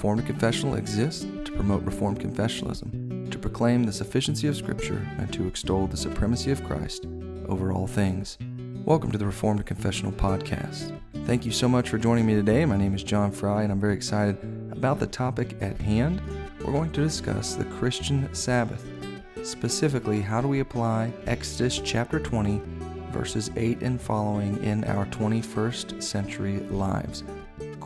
Reformed Confessional exists to promote Reformed confessionalism, to proclaim the sufficiency of Scripture, and to extol the supremacy of Christ over all things. Welcome to the Reformed Confessional Podcast. Thank you so much for joining me today. My name is John Fry, and I'm very excited about the topic at hand. We're going to discuss the Christian Sabbath. Specifically, how do we apply Exodus chapter 20, verses 8 and following in our 21st century lives?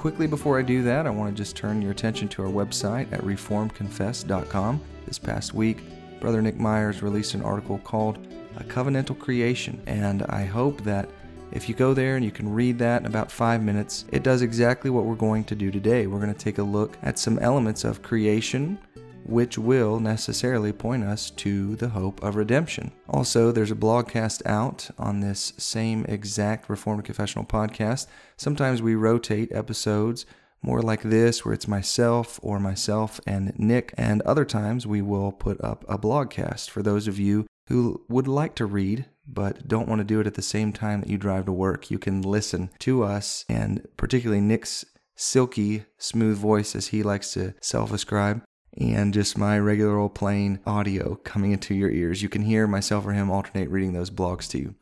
Quickly before I do that, I want to just turn your attention to our website at reformedconfess.com. This past week, Brother Nick Myers released an article called A Covenantal Creation, and I hope that if you go there and you can read that in about five minutes, it does exactly what we're going to do today. We're going to take a look at some elements of creation which will necessarily point us to the hope of redemption. Also, there's a blogcast out on this same exact Reformed Confessional podcast. Sometimes we rotate episodes more like this, where it's myself or myself and Nick, and other times we will put up a blogcast for those of you who would like to read but don't want to do it at the same time that you drive to work. You can listen to us, and particularly Nick's silky, smooth voice, as he likes to self ascribe, and just my regular old plain audio coming into your ears. You can hear myself or him alternate reading those blogs to you.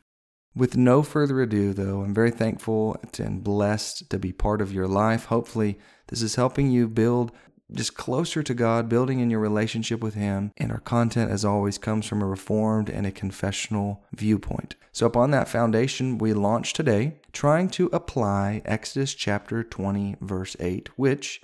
With no further ado, though, I'm very thankful and blessed to be part of your life. Hopefully, this is helping you build just closer to God, building in your relationship with Him. And our content, as always, comes from a reformed and a confessional viewpoint. So, upon that foundation, we launch today trying to apply Exodus chapter 20, verse 8, which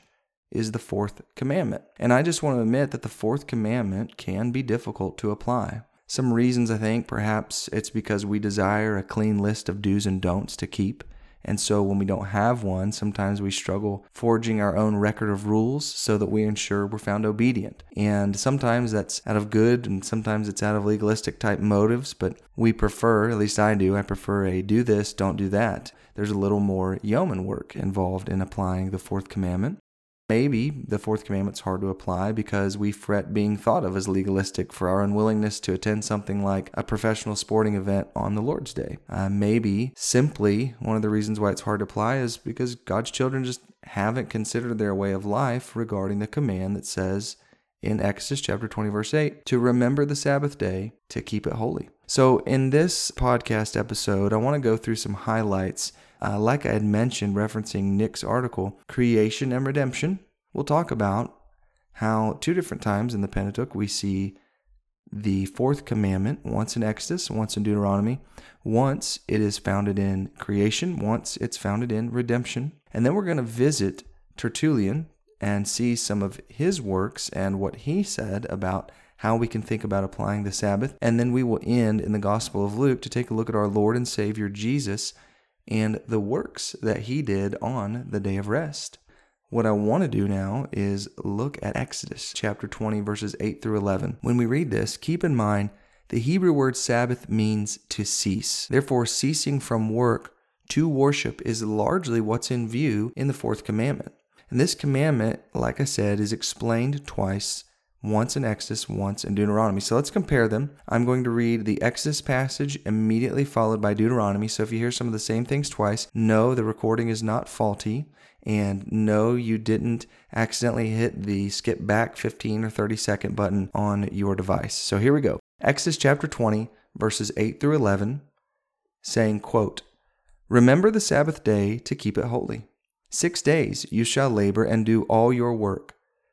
is the fourth commandment. And I just want to admit that the fourth commandment can be difficult to apply. Some reasons I think perhaps it's because we desire a clean list of do's and don'ts to keep. And so when we don't have one, sometimes we struggle forging our own record of rules so that we ensure we're found obedient. And sometimes that's out of good and sometimes it's out of legalistic type motives, but we prefer, at least I do, I prefer a do this, don't do that. There's a little more yeoman work involved in applying the fourth commandment. Maybe the fourth commandment's hard to apply because we fret being thought of as legalistic for our unwillingness to attend something like a professional sporting event on the Lord's Day. Uh, maybe simply one of the reasons why it's hard to apply is because God's children just haven't considered their way of life regarding the command that says in Exodus chapter 20, verse 8, to remember the Sabbath day to keep it holy. So, in this podcast episode, I want to go through some highlights uh, like I had mentioned, referencing Nick's article, Creation and Redemption, we'll talk about how two different times in the Pentateuch we see the fourth commandment, once in Exodus, once in Deuteronomy. Once it is founded in creation, once it's founded in redemption. And then we're going to visit Tertullian and see some of his works and what he said about how we can think about applying the Sabbath. And then we will end in the Gospel of Luke to take a look at our Lord and Savior Jesus and the works that he did on the day of rest. What I want to do now is look at Exodus chapter 20, verses 8 through 11. When we read this, keep in mind the Hebrew word Sabbath means to cease. Therefore, ceasing from work to worship is largely what's in view in the fourth commandment. And this commandment, like I said, is explained twice once in Exodus, once in Deuteronomy. So let's compare them. I'm going to read the Exodus passage immediately followed by Deuteronomy. So if you hear some of the same things twice, no, the recording is not faulty. And no, you didn't accidentally hit the skip back 15 or 30 second button on your device. So here we go. Exodus chapter 20, verses 8 through 11, saying, quote, Remember the Sabbath day to keep it holy. Six days you shall labor and do all your work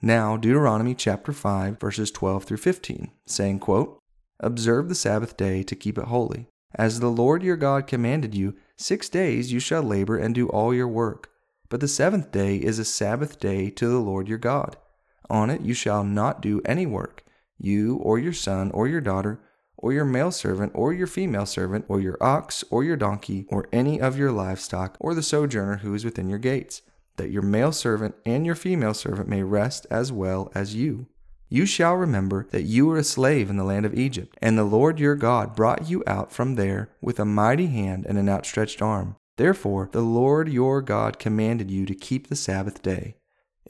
Now, Deuteronomy chapter 5, verses 12 through 15, saying, quote, Observe the Sabbath day to keep it holy. As the Lord your God commanded you, six days you shall labor and do all your work. But the seventh day is a Sabbath day to the Lord your God. On it you shall not do any work, you or your son or your daughter, or your male servant or your female servant, or your ox or your donkey, or any of your livestock, or the sojourner who is within your gates that your male servant and your female servant may rest as well as you. You shall remember that you were a slave in the land of Egypt, and the Lord your God brought you out from there with a mighty hand and an outstretched arm. Therefore, the Lord your God commanded you to keep the Sabbath day.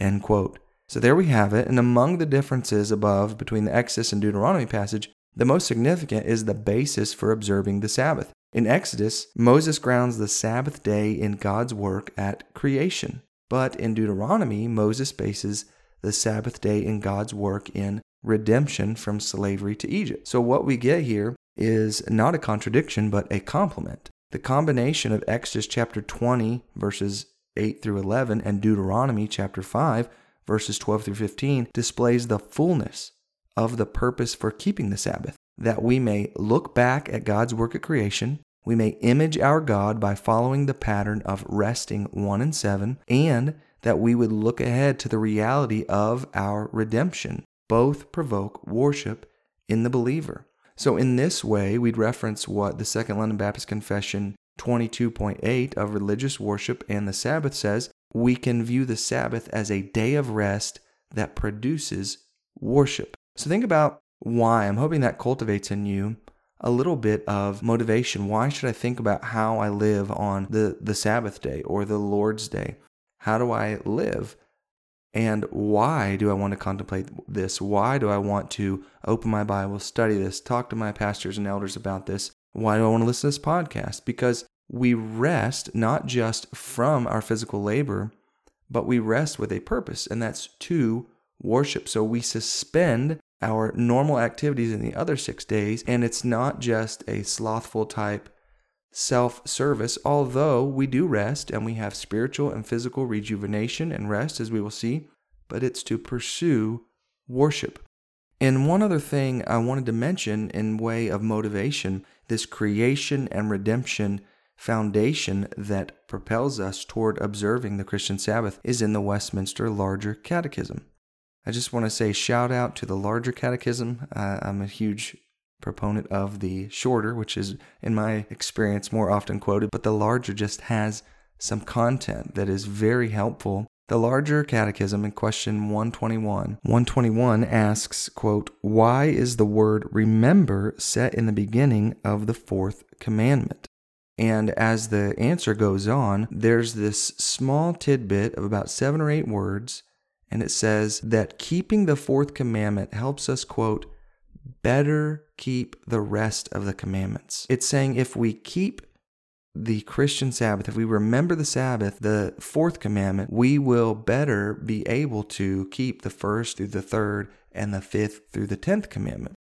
So there we have it. And among the differences above between the Exodus and Deuteronomy passage, the most significant is the basis for observing the Sabbath. In Exodus, Moses grounds the Sabbath day in God's work at creation. But in Deuteronomy, Moses bases the Sabbath day in God's work in redemption from slavery to Egypt. So what we get here is not a contradiction, but a complement. The combination of Exodus chapter 20, verses 8 through 11, and Deuteronomy chapter 5, verses 12 through 15, displays the fullness of the purpose for keeping the Sabbath, that we may look back at God's work at creation, we may image our God by following the pattern of resting 1 and 7, and that we would look ahead to the reality of our redemption. Both provoke worship in the believer. So, in this way, we'd reference what the Second London Baptist Confession 22.8 of religious worship and the Sabbath says we can view the Sabbath as a day of rest that produces worship. So, think about why. I'm hoping that cultivates in you a little bit of motivation. Why should I think about how I live on the, the Sabbath day or the Lord's day? How do I live? And why do I want to contemplate this? Why do I want to open my Bible, study this, talk to my pastors and elders about this? Why do I want to listen to this podcast? Because we rest not just from our physical labor, but we rest with a purpose, and that's to worship. So we suspend our normal activities in the other six days, and it's not just a slothful type self service, although we do rest and we have spiritual and physical rejuvenation and rest, as we will see, but it's to pursue worship. And one other thing I wanted to mention in way of motivation this creation and redemption foundation that propels us toward observing the Christian Sabbath is in the Westminster Larger Catechism. I just want to say shout out to the Larger Catechism. Uh, I'm a huge proponent of the shorter, which is, in my experience, more often quoted, but the larger just has some content that is very helpful. The larger catechism in question 121. 121 asks, quote, Why is the word remember set in the beginning of the fourth commandment? And as the answer goes on, there's this small tidbit of about seven or eight words, and it says that keeping the fourth commandment helps us, quote, better keep the rest of the commandments. It's saying if we keep the Christian Sabbath, if we remember the Sabbath, the fourth commandment, we will better be able to keep the first through the third and the fifth through the tenth commandment.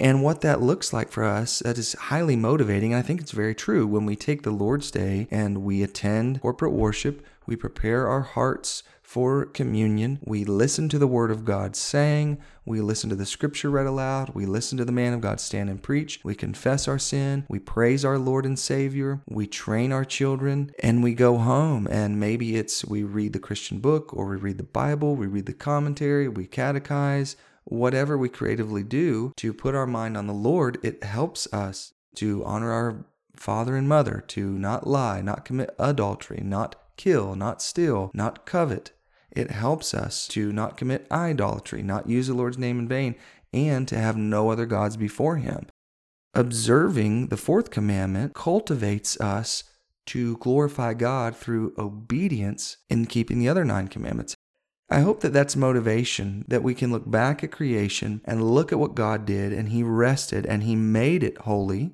And what that looks like for us, that is highly motivating. And I think it's very true. When we take the Lord's Day and we attend corporate worship, we prepare our hearts for communion. We listen to the Word of God sang. We listen to the Scripture read aloud. We listen to the man of God stand and preach. We confess our sin. We praise our Lord and Savior. We train our children. And we go home. And maybe it's we read the Christian book or we read the Bible. We read the commentary. We catechize. Whatever we creatively do to put our mind on the Lord, it helps us to honor our father and mother, to not lie, not commit adultery, not kill, not steal, not covet, it helps us to not commit idolatry, not use the Lord's name in vain, and to have no other gods before Him. Observing the fourth commandment cultivates us to glorify God through obedience in keeping the other nine commandments. I hope that that's motivation, that we can look back at creation and look at what God did, and He rested and He made it holy.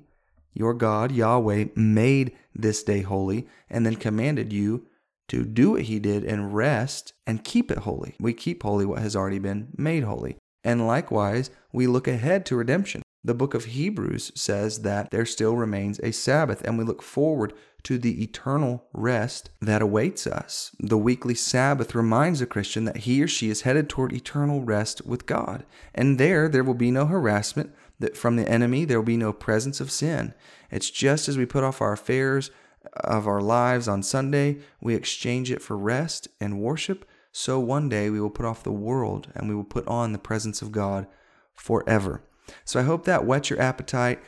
Your God, Yahweh, made this day holy and then commanded you to do what he did and rest and keep it holy. We keep holy what has already been made holy. And likewise, we look ahead to redemption. The book of Hebrews says that there still remains a Sabbath, and we look forward to the eternal rest that awaits us. The weekly Sabbath reminds a Christian that he or she is headed toward eternal rest with God. And there, there will be no harassment that from the enemy, there will be no presence of sin. It's just as we put off our affairs, of our lives on Sunday, we exchange it for rest and worship, so one day we will put off the world and we will put on the presence of God forever. So I hope that whets your appetite,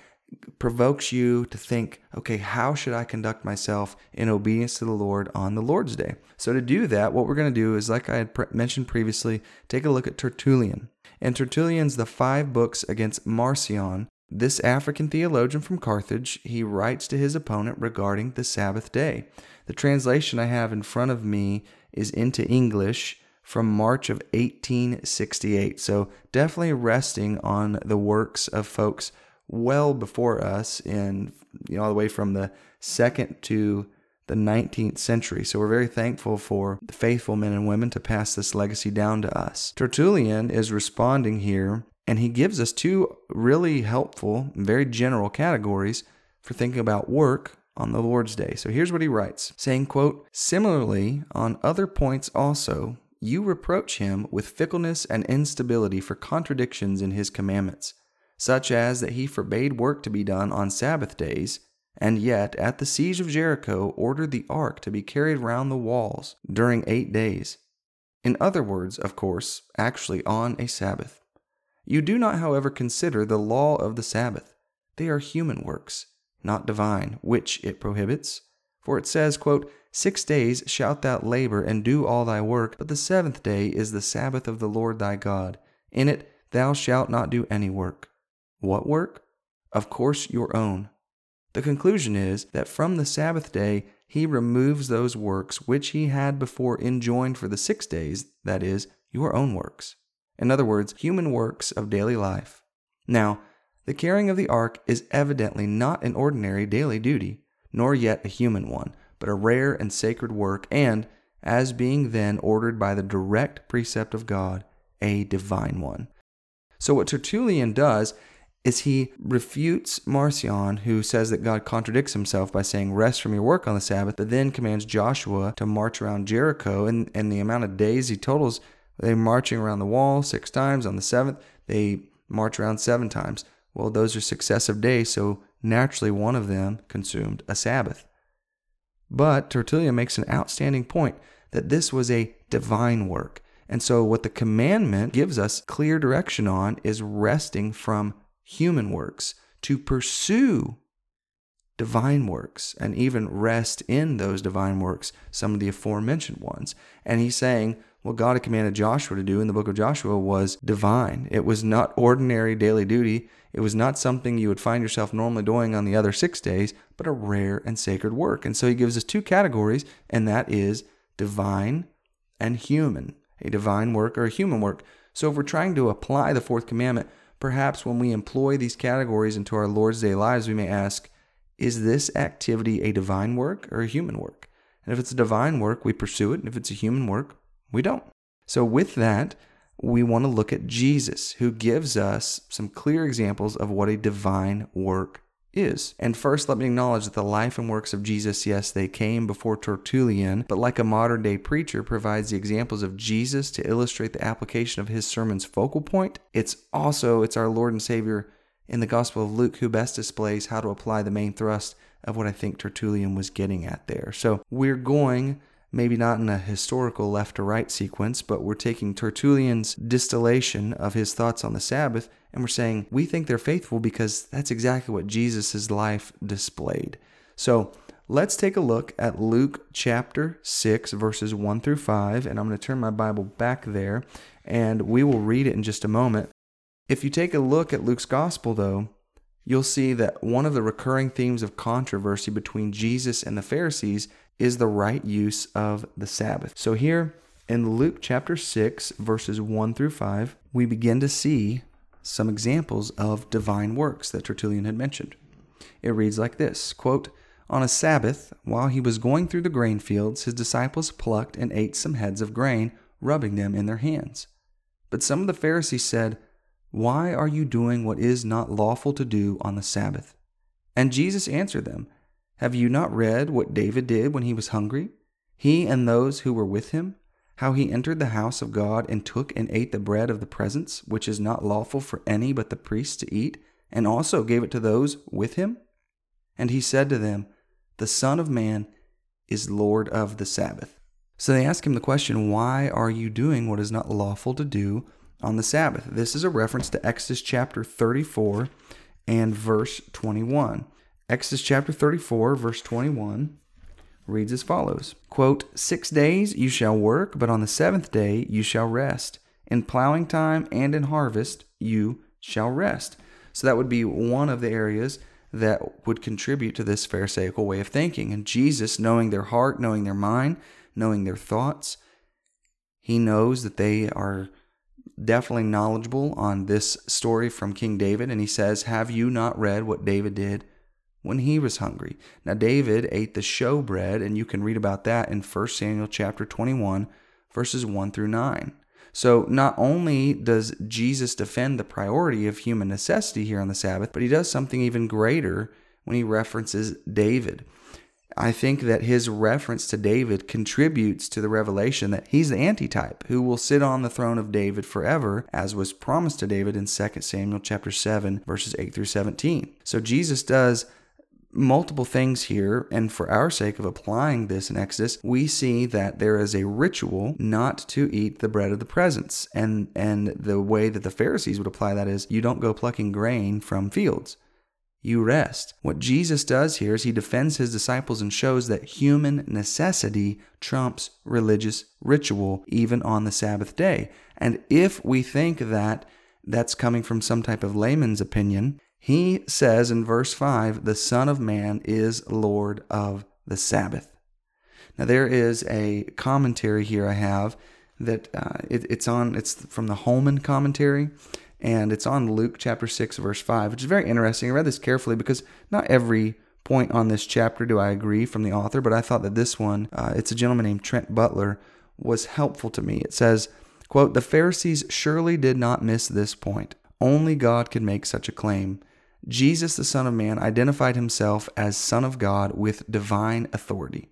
provokes you to think, okay, how should I conduct myself in obedience to the Lord on the Lord's Day? So, to do that, what we're going to do is, like I had pre- mentioned previously, take a look at Tertullian. And Tertullian's The Five Books Against Marcion. This African theologian from Carthage, he writes to his opponent regarding the Sabbath day. The translation I have in front of me is into English from March of 1868. So, definitely resting on the works of folks well before us in you know all the way from the second to the 19th century. So we're very thankful for the faithful men and women to pass this legacy down to us. Tertullian is responding here and he gives us two really helpful, very general categories for thinking about work on the Lord's day. So here's what he writes, saying, quote, "Similarly, on other points also, you reproach him with fickleness and instability for contradictions in his commandments." such as that he forbade work to be done on Sabbath days, and yet at the siege of Jericho ordered the ark to be carried round the walls during eight days. In other words, of course, actually on a Sabbath. You do not, however, consider the law of the Sabbath. They are human works, not divine, which it prohibits. For it says, quote, Six days shalt thou labor and do all thy work, but the seventh day is the Sabbath of the Lord thy God. In it thou shalt not do any work. What work? Of course, your own. The conclusion is that from the Sabbath day, he removes those works which he had before enjoined for the six days, that is, your own works. In other words, human works of daily life. Now, the carrying of the ark is evidently not an ordinary daily duty, nor yet a human one, but a rare and sacred work, and, as being then ordered by the direct precept of God, a divine one. So, what Tertullian does is he refutes Marcion, who says that God contradicts himself by saying, Rest from your work on the Sabbath, but then commands Joshua to march around Jericho. And, and the amount of days he totals, they're marching around the wall six times. On the seventh, they march around seven times. Well, those are successive days, so naturally one of them consumed a Sabbath. But Tertullian makes an outstanding point that this was a divine work. And so, what the commandment gives us clear direction on is resting from human works, to pursue divine works and even rest in those divine works, some of the aforementioned ones. And he's saying what God had commanded Joshua to do in the book of Joshua was divine. It was not ordinary daily duty. It was not something you would find yourself normally doing on the other six days, but a rare and sacred work. And so he gives us two categories, and that is divine and human, a divine work or a human work. So if we're trying to apply the fourth commandment, Perhaps when we employ these categories into our Lord's day lives, we may ask, is this activity a divine work or a human work? And if it's a divine work, we pursue it. And if it's a human work, we don't. So, with that, we want to look at Jesus, who gives us some clear examples of what a divine work is. And first, let me acknowledge that the life and works of Jesus, yes, they came before Tertullian, but like a modern day preacher provides the examples of Jesus to illustrate the application of his sermon's focal point, it's also it's our Lord and Savior in the Gospel of Luke who best displays how to apply the main thrust of what I think Tertullian was getting at there. So, we're going maybe not in a historical left to right sequence, but we're taking Tertullian's distillation of his thoughts on the Sabbath and we're saying we think they're faithful because that's exactly what Jesus' life displayed. So let's take a look at Luke chapter 6, verses 1 through 5, and I'm going to turn my Bible back there and we will read it in just a moment. If you take a look at Luke's gospel, though, you'll see that one of the recurring themes of controversy between Jesus and the Pharisees is the right use of the Sabbath. So here in Luke chapter 6, verses 1 through 5, we begin to see some examples of divine works that Tertullian had mentioned. It reads like this quote, On a Sabbath, while he was going through the grain fields, his disciples plucked and ate some heads of grain, rubbing them in their hands. But some of the Pharisees said, Why are you doing what is not lawful to do on the Sabbath? And Jesus answered them, Have you not read what David did when he was hungry? He and those who were with him? how he entered the house of God and took and ate the bread of the presence, which is not lawful for any but the priests to eat, and also gave it to those with him? And he said to them, The Son of Man is Lord of the Sabbath. So they ask him the question, Why are you doing what is not lawful to do on the Sabbath? This is a reference to Exodus chapter 34 and verse 21. Exodus chapter 34, verse 21 reads as follows. Quote six days you shall work but on the seventh day you shall rest. In plowing time and in harvest you shall rest. So that would be one of the areas that would contribute to this pharisaical way of thinking. And jesus knowing their heart knowing their mind knowing their thoughts he knows that they are definitely knowledgeable on this story from king david. And he says have you not read what david did when he was hungry. Now David ate the showbread, and you can read about that in 1 Samuel chapter 21, verses 1 through 9. So not only does Jesus defend the priority of human necessity here on the Sabbath, but he does something even greater when he references David. I think that his reference to David contributes to the revelation that he's the antitype who will sit on the throne of David forever, as was promised to David in 2 Samuel chapter 7, verses 8 through 17. So Jesus does multiple things here, and for our sake of applying this in Exodus, we see that there is a ritual not to eat the bread of the presence. And and the way that the Pharisees would apply that is you don't go plucking grain from fields. You rest. What Jesus does here is he defends his disciples and shows that human necessity trumps religious ritual even on the Sabbath day. And if we think that that's coming from some type of layman's opinion, he says in verse 5 the Son of Man is Lord of the Sabbath. Now, there is a commentary here I have that uh, it, it's on, it's from the Holman commentary, and it's on Luke chapter 6, verse 5, which is very interesting. I read this carefully because not every point on this chapter do I agree from the author, but I thought that this one, uh, it's a gentleman named Trent Butler, was helpful to me. It says, quote, The Pharisees surely did not miss this point. Only God could make such a claim. Jesus, the Son of Man, identified himself as Son of God with divine authority.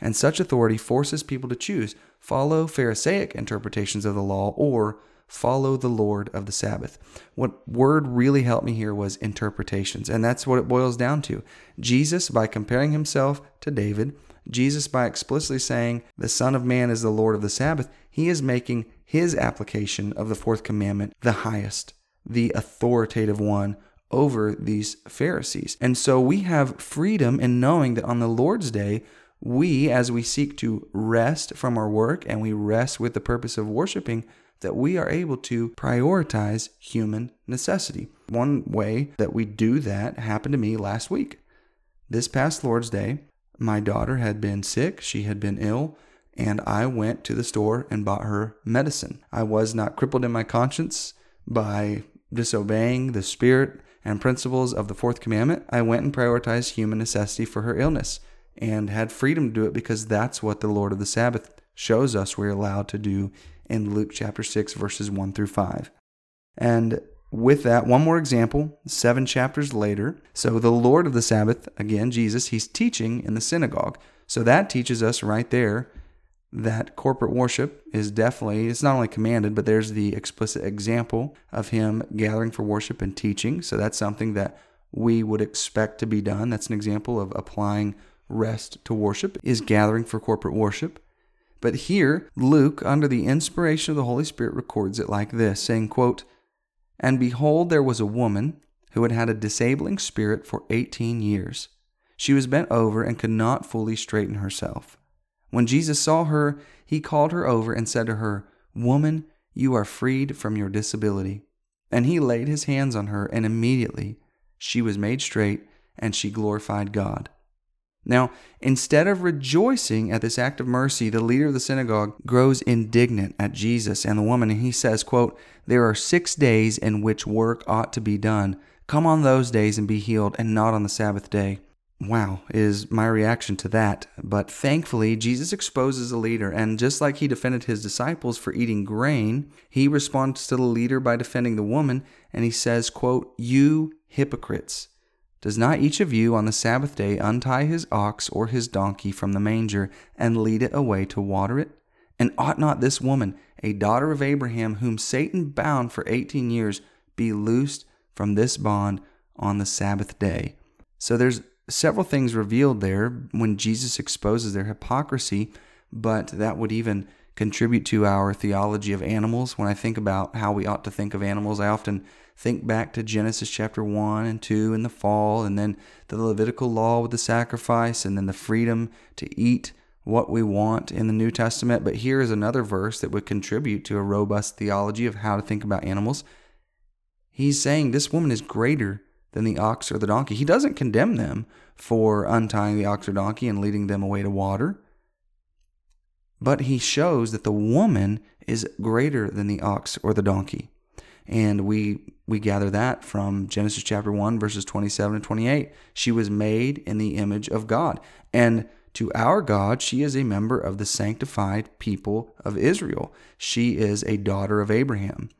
And such authority forces people to choose follow Pharisaic interpretations of the law or follow the Lord of the Sabbath. What word really helped me here was interpretations, and that's what it boils down to. Jesus, by comparing himself to David, Jesus, by explicitly saying the Son of Man is the Lord of the Sabbath, he is making his application of the fourth commandment the highest, the authoritative one over these Pharisees. And so we have freedom in knowing that on the Lord's day, we, as we seek to rest from our work and we rest with the purpose of worshiping, that we are able to prioritize human necessity. One way that we do that happened to me last week. This past Lord's Day, my daughter had been sick, she had been ill, and I went to the store and bought her medicine. I was not crippled in my conscience by disobeying the Spirit and principles of the fourth commandment, I went and prioritized human necessity for her illness and had freedom to do it because that's what the Lord of the Sabbath shows us we're allowed to do in Luke chapter 6, verses 1 through 5. And with that, one more example, seven chapters later. So the Lord of the Sabbath, again, Jesus, he's teaching in the synagogue. So that teaches us right there that corporate worship is definitely it's not only commanded but there's the explicit example of him gathering for worship and teaching. So that's something that we would expect to be done. That's an example of applying rest to worship is gathering for corporate worship. But here luke under the inspiration of the holy spirit records it like this saying quote and behold there was a woman who had had a disabling spirit for 18 years. She was bent over and could not fully straighten herself when Jesus saw her, he called her over and said to her, Woman, you are freed from your disability. And he laid his hands on her, and immediately she was made straight, and she glorified God. Now, instead of rejoicing at this act of mercy, the leader of the synagogue grows indignant at Jesus and the woman, and he says, quote, There are six days in which work ought to be done. Come on those days and be healed, and not on the Sabbath day wow, is my reaction to that. But thankfully, Jesus exposes the leader, and just like he defended his disciples for eating grain, he responds to the leader by defending the woman, and he says, quote, You hypocrites! Does not each of you on the Sabbath day untie his ox or his donkey from the manger and lead it away to water it? And ought not this woman, a daughter of Abraham, whom Satan bound for eighteen years, be loosed from this bond on the Sabbath day? So there's several things revealed there when Jesus exposes their hypocrisy, but that would even contribute to our theology of animals. When I think about how we ought to think of animals, I often think back to Genesis chapter 1 and 2 in the fall, and then the Levitical law with the sacrifice, and then the freedom to eat what we want in the New Testament. But here is another verse that would contribute to a robust theology of how to think about animals. He's saying this woman is greater than the ox or the donkey. He doesn't condemn them for untying the ox or donkey and leading them away to water. But he shows that the woman is greater than the ox or the donkey. And we we gather that from Genesis chapter 1 verses 27 and 28. She was made in the image of God. And to our God, she is a member of the sanctified people of Israel. She is a daughter of Abraham.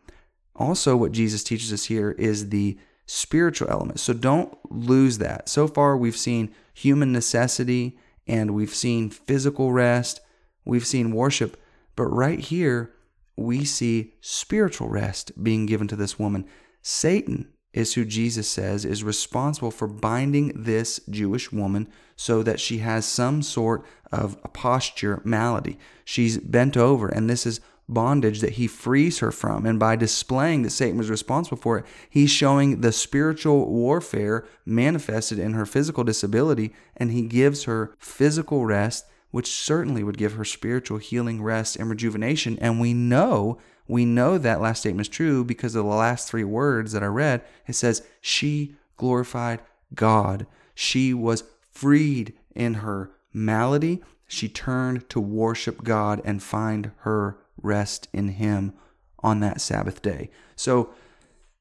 Also, what Jesus teaches us here is the spiritual element. So don't lose that. So far, we've seen human necessity and we've seen physical rest, we've seen worship, but right here, we see spiritual rest being given to this woman. Satan is who Jesus says is responsible for binding this Jewish woman so that she has some sort of a posture malady. She's bent over, and this is bondage that he frees her from. And by displaying that Satan was responsible for it, he's showing the spiritual warfare manifested in her physical disability, and he gives her physical rest, which certainly would give her spiritual healing, rest, and rejuvenation. And we know. We know that last statement is true because of the last three words that I read. It says, She glorified God. She was freed in her malady. She turned to worship God and find her rest in him on that Sabbath day. So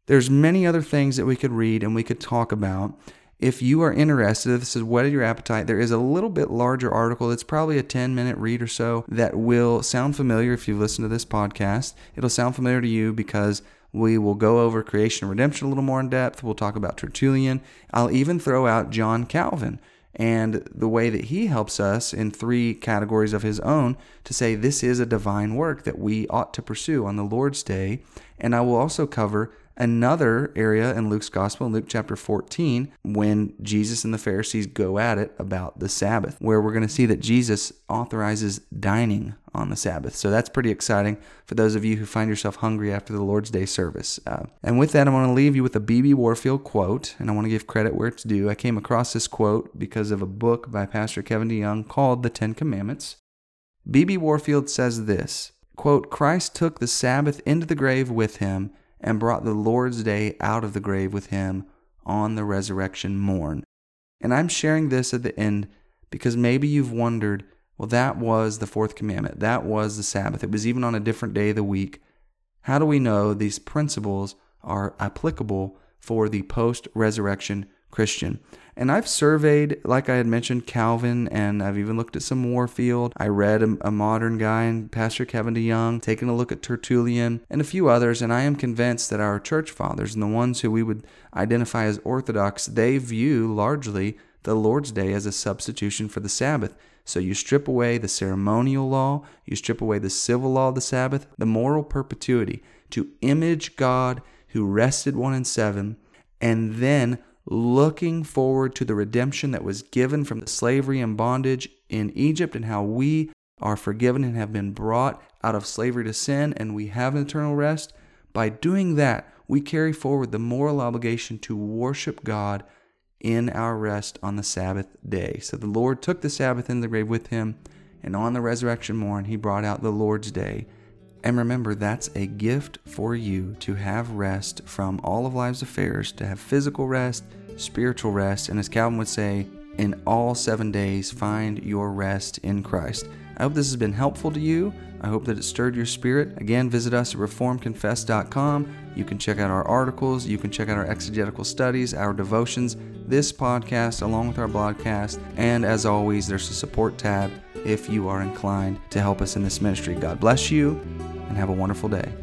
there's many other things that we could read and we could talk about. If you are interested, this has whetted your appetite, there is a little bit larger article. It's probably a 10 minute read or so that will sound familiar if you've listened to this podcast. It'll sound familiar to you because we will go over creation and redemption a little more in depth. We'll talk about Tertullian. I'll even throw out John Calvin and the way that he helps us in three categories of his own to say this is a divine work that we ought to pursue on the Lord's day. And I will also cover another area in Luke's gospel, in Luke chapter 14, when Jesus and the Pharisees go at it about the Sabbath, where we're going to see that Jesus authorizes dining on the Sabbath. So that's pretty exciting for those of you who find yourself hungry after the Lord's Day service. Uh, and with that, I want to leave you with a B.B. Warfield quote, and I want to give credit where it's due. I came across this quote because of a book by Pastor Kevin DeYoung called The Ten Commandments. B.B. Warfield says this quote, Christ took the Sabbath into the grave with him and brought the Lord's day out of the grave with him on the resurrection morn. And I'm sharing this at the end because maybe you've wondered, well, that was the fourth commandment. That was the Sabbath. It was even on a different day of the week. How do we know these principles are applicable for the post resurrection Christian. And I've surveyed, like I had mentioned, Calvin, and I've even looked at some Warfield. I read a, a modern guy and Pastor Kevin DeYoung, taking a look at Tertullian, and a few others, and I am convinced that our church fathers and the ones who we would identify as Orthodox, they view largely the Lord's Day as a substitution for the Sabbath. So you strip away the ceremonial law, you strip away the civil law of the Sabbath, the moral perpetuity to image God who rested one in seven, and then looking forward to the redemption that was given from the slavery and bondage in Egypt and how we are forgiven and have been brought out of slavery to sin and we have an eternal rest. By doing that, we carry forward the moral obligation to worship God in our rest on the Sabbath day. So the Lord took the Sabbath in the grave with him, and on the resurrection morn, he brought out the Lord's day. And remember, that's a gift for you to have rest from all of life's affairs, to have physical rest, spiritual rest, and as Calvin would say, in all seven days, find your rest in Christ. I hope this has been helpful to you. I hope that it stirred your spirit. Again, visit us at reformconfess.com. You can check out our articles, you can check out our exegetical studies, our devotions, this podcast, along with our blogcast. And as always, there's a support tab if you are inclined to help us in this ministry. God bless you and have a wonderful day.